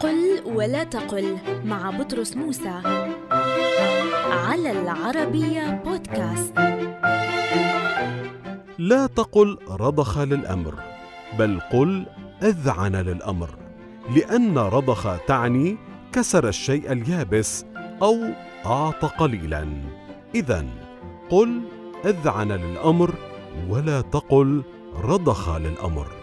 قل ولا تقل مع بطرس موسى. على العربية بودكاست. لا تقل رضخ للأمر بل قل أذعن للأمر لأن رضخ تعني كسر الشيء اليابس أو أعطى قليلا. إذا قل أذعن للأمر ولا تقل رضخ للأمر.